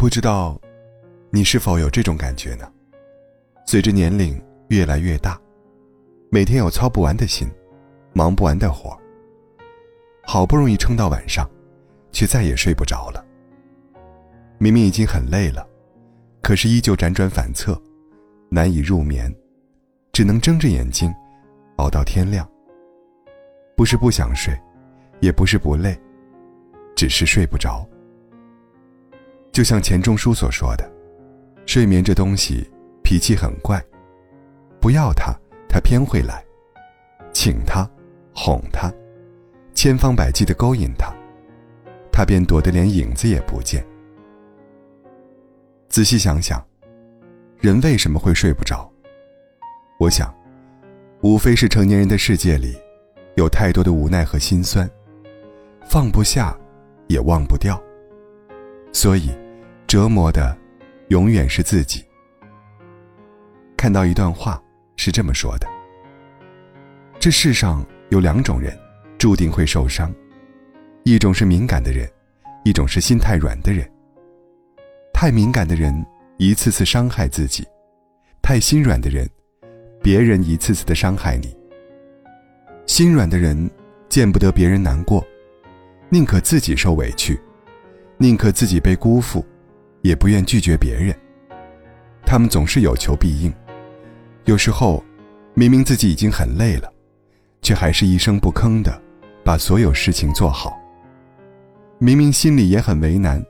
不知道，你是否有这种感觉呢？随着年龄越来越大，每天有操不完的心，忙不完的活。好不容易撑到晚上，却再也睡不着了。明明已经很累了，可是依旧辗转反侧，难以入眠，只能睁着眼睛，熬到天亮。不是不想睡，也不是不累，只是睡不着。就像钱钟书所说的：“睡眠这东西脾气很怪，不要他，他偏会来；请他，哄他，千方百计的勾引他，他便躲得连影子也不见。”仔细想想，人为什么会睡不着？我想，无非是成年人的世界里，有太多的无奈和心酸，放不下，也忘不掉。所以，折磨的永远是自己。看到一段话是这么说的：这世上有两种人，注定会受伤，一种是敏感的人，一种是心太软的人。太敏感的人一次次伤害自己，太心软的人，别人一次次的伤害你。心软的人见不得别人难过，宁可自己受委屈。宁可自己被辜负，也不愿拒绝别人。他们总是有求必应，有时候，明明自己已经很累了，却还是一声不吭的把所有事情做好。明明心里也很为难，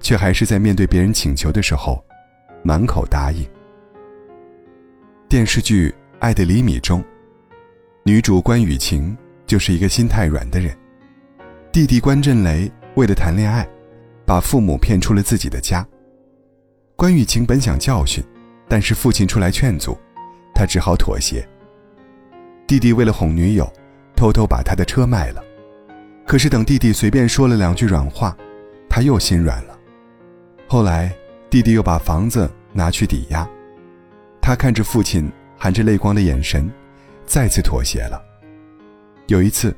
却还是在面对别人请求的时候，满口答应。电视剧《爱的厘米》中，女主关雨晴就是一个心太软的人。弟弟关震雷为了谈恋爱。把父母骗出了自己的家。关雨晴本想教训，但是父亲出来劝阻，他只好妥协。弟弟为了哄女友，偷偷把他的车卖了。可是等弟弟随便说了两句软话，他又心软了。后来，弟弟又把房子拿去抵押。他看着父亲含着泪光的眼神，再次妥协了。有一次，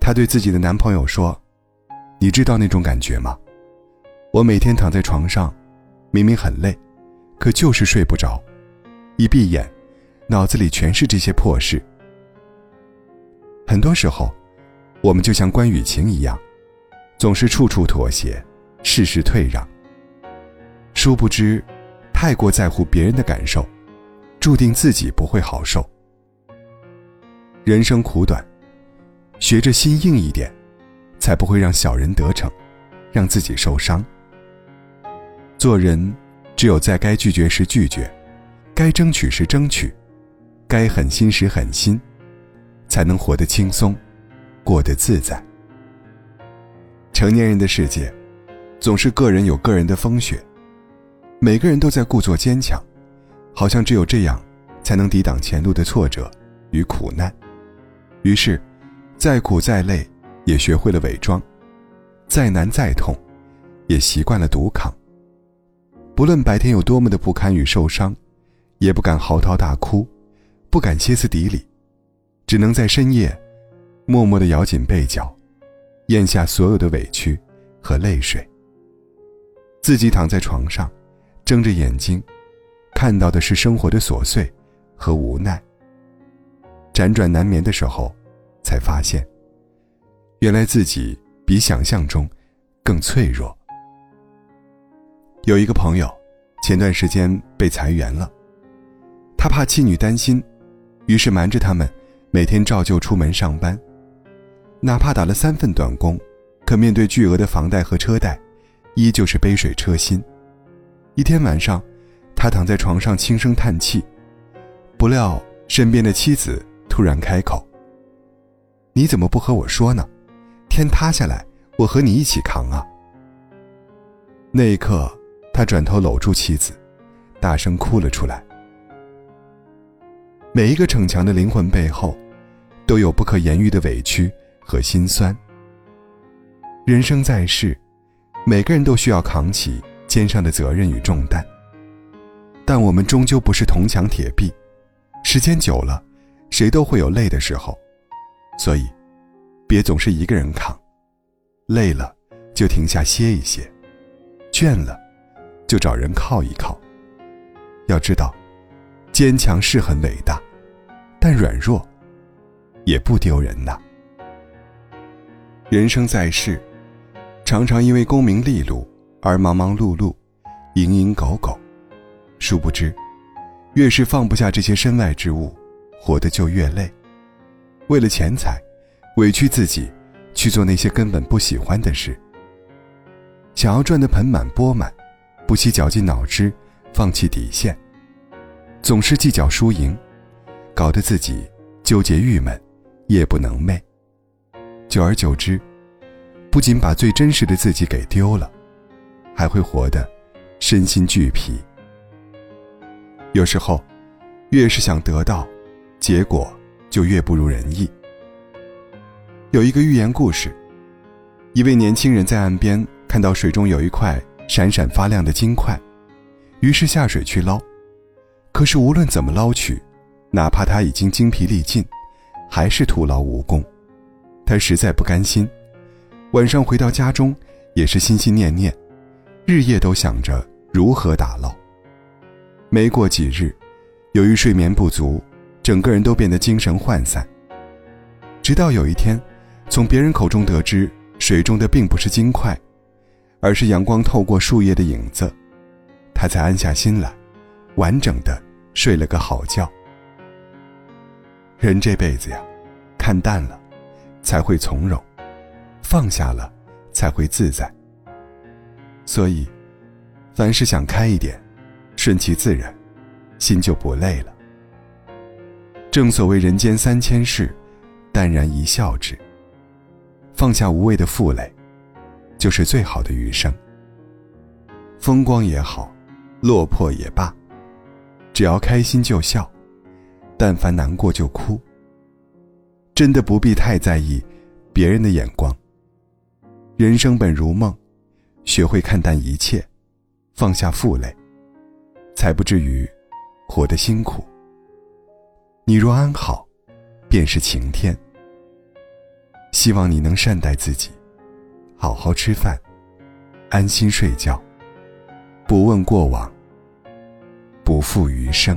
他对自己的男朋友说：“你知道那种感觉吗？”我每天躺在床上，明明很累，可就是睡不着。一闭眼，脑子里全是这些破事。很多时候，我们就像关雨晴一样，总是处处妥协，事事退让。殊不知，太过在乎别人的感受，注定自己不会好受。人生苦短，学着心硬一点，才不会让小人得逞，让自己受伤。做人，只有在该拒绝时拒绝，该争取时争取，该狠心时狠心，才能活得轻松，过得自在。成年人的世界，总是个人有个人的风雪，每个人都在故作坚强，好像只有这样，才能抵挡前路的挫折与苦难。于是，再苦再累，也学会了伪装；再难再痛，也习惯了独扛。不论白天有多么的不堪与受伤，也不敢嚎啕大哭，不敢歇斯底里，只能在深夜，默默的咬紧被角，咽下所有的委屈和泪水。自己躺在床上，睁着眼睛，看到的是生活的琐碎和无奈。辗转难眠的时候，才发现，原来自己比想象中更脆弱。有一个朋友，前段时间被裁员了，他怕妻女担心，于是瞒着他们，每天照旧出门上班。哪怕打了三份短工，可面对巨额的房贷和车贷，依旧是杯水车薪。一天晚上，他躺在床上轻声叹气，不料身边的妻子突然开口：“你怎么不和我说呢？天塌下来，我和你一起扛啊！”那一刻。他转头搂住妻子，大声哭了出来。每一个逞强的灵魂背后，都有不可言喻的委屈和心酸。人生在世，每个人都需要扛起肩上的责任与重担。但我们终究不是铜墙铁壁，时间久了，谁都会有累的时候。所以，别总是一个人扛，累了就停下歇一歇，倦了。就找人靠一靠。要知道，坚强是很伟大，但软弱也不丢人呐。人生在世，常常因为功名利禄而忙忙碌碌、蝇营狗苟，殊不知，越是放不下这些身外之物，活得就越累。为了钱财，委屈自己去做那些根本不喜欢的事。想要赚得盆满钵满，不惜绞尽脑汁，放弃底线，总是计较输赢，搞得自己纠结郁闷，夜不能寐。久而久之，不仅把最真实的自己给丢了，还会活得身心俱疲。有时候，越是想得到，结果就越不如人意。有一个寓言故事，一位年轻人在岸边。看到水中有一块闪闪发亮的金块，于是下水去捞。可是无论怎么捞取，哪怕他已经精疲力尽，还是徒劳无功。他实在不甘心，晚上回到家中也是心心念念，日夜都想着如何打捞。没过几日，由于睡眠不足，整个人都变得精神涣散。直到有一天，从别人口中得知水中的并不是金块。而是阳光透过树叶的影子，他才安下心来，完整的睡了个好觉。人这辈子呀，看淡了，才会从容；放下了，才会自在。所以，凡事想开一点，顺其自然，心就不累了。正所谓人间三千事，淡然一笑之。放下无谓的负累。就是最好的余生。风光也好，落魄也罢，只要开心就笑，但凡难过就哭。真的不必太在意别人的眼光。人生本如梦，学会看淡一切，放下负累，才不至于活得辛苦。你若安好，便是晴天。希望你能善待自己。好好吃饭，安心睡觉，不问过往，不负余生。